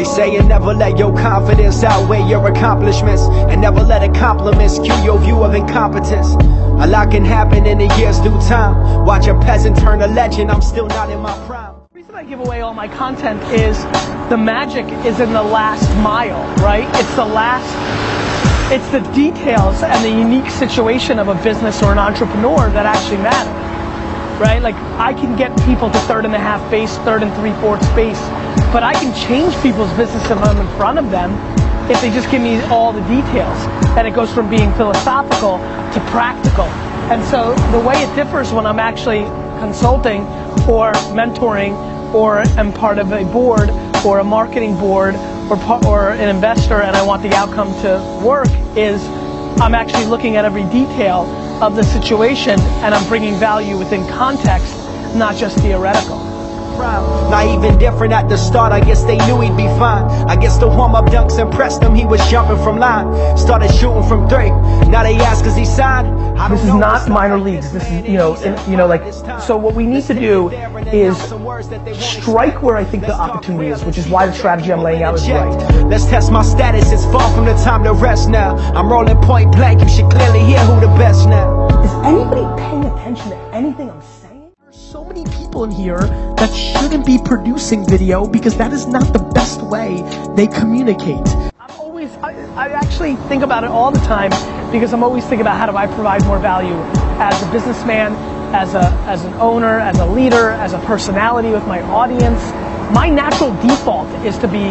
saying never let your confidence outweigh your accomplishments, and never let a compliment skew your view of incompetence. A lot can happen in a year's due time. Watch a peasant turn a legend, I'm still not in my prime. The reason I give away all my content is the magic is in the last mile, right? It's the last, it's the details and the unique situation of a business or an entrepreneur that actually matter, right? Like I can get people to third and a half base, third and three fourths base, but I can change people's business if I'm in front of them if they just give me all the details. And it goes from being philosophical to practical. And so the way it differs when I'm actually consulting or mentoring or am part of a board or a marketing board or, or an investor and I want the outcome to work is I'm actually looking at every detail of the situation and I'm bringing value within context, not just theoretical. Not even different at the start, I guess they knew he'd be fine. I guess the warm up dunks impressed him, he was jumping from line. Started shooting from three, now they ask cause he signed. This is not minor leagues, this is, you know, you know, like, so what we need to do is strike where I think the opportunity is, which is why the strategy I'm laying out is right. Let's test my status, it's far from the time to rest now. I'm rolling point blank, you should clearly hear who the best now. Is anybody paying attention to anything I'm saying? There's so many people in here that shouldn't be producing video because that is not the best way they communicate. I'm always, I, I actually think about it all the time because I'm always thinking about how do I provide more value as a businessman, as a as an owner, as a leader, as a personality with my audience. My natural default is to be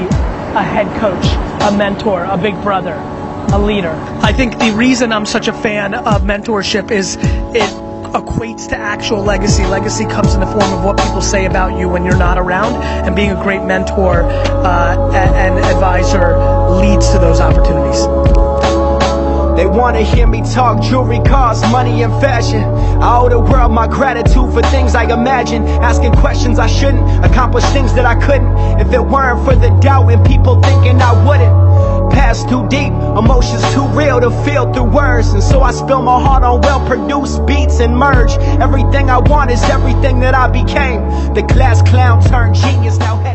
a head coach, a mentor, a big brother, a leader. I think the reason I'm such a fan of mentorship is it equates to actual legacy. Legacy comes in the form of what people say about you when you're not around, and being a great mentor uh, and advisor leads to those opportunities. They wanna hear me talk jewelry, cars, money, and fashion. I owe the world my gratitude for things I imagine. Asking questions I shouldn't, accomplish things that I couldn't. If it weren't for the doubt and people thinking I wouldn't past too deep, emotions too real to feel through words. And so I spill my heart on well produced beats and merge. Everything I want is everything that I became. The class clown turned genius now.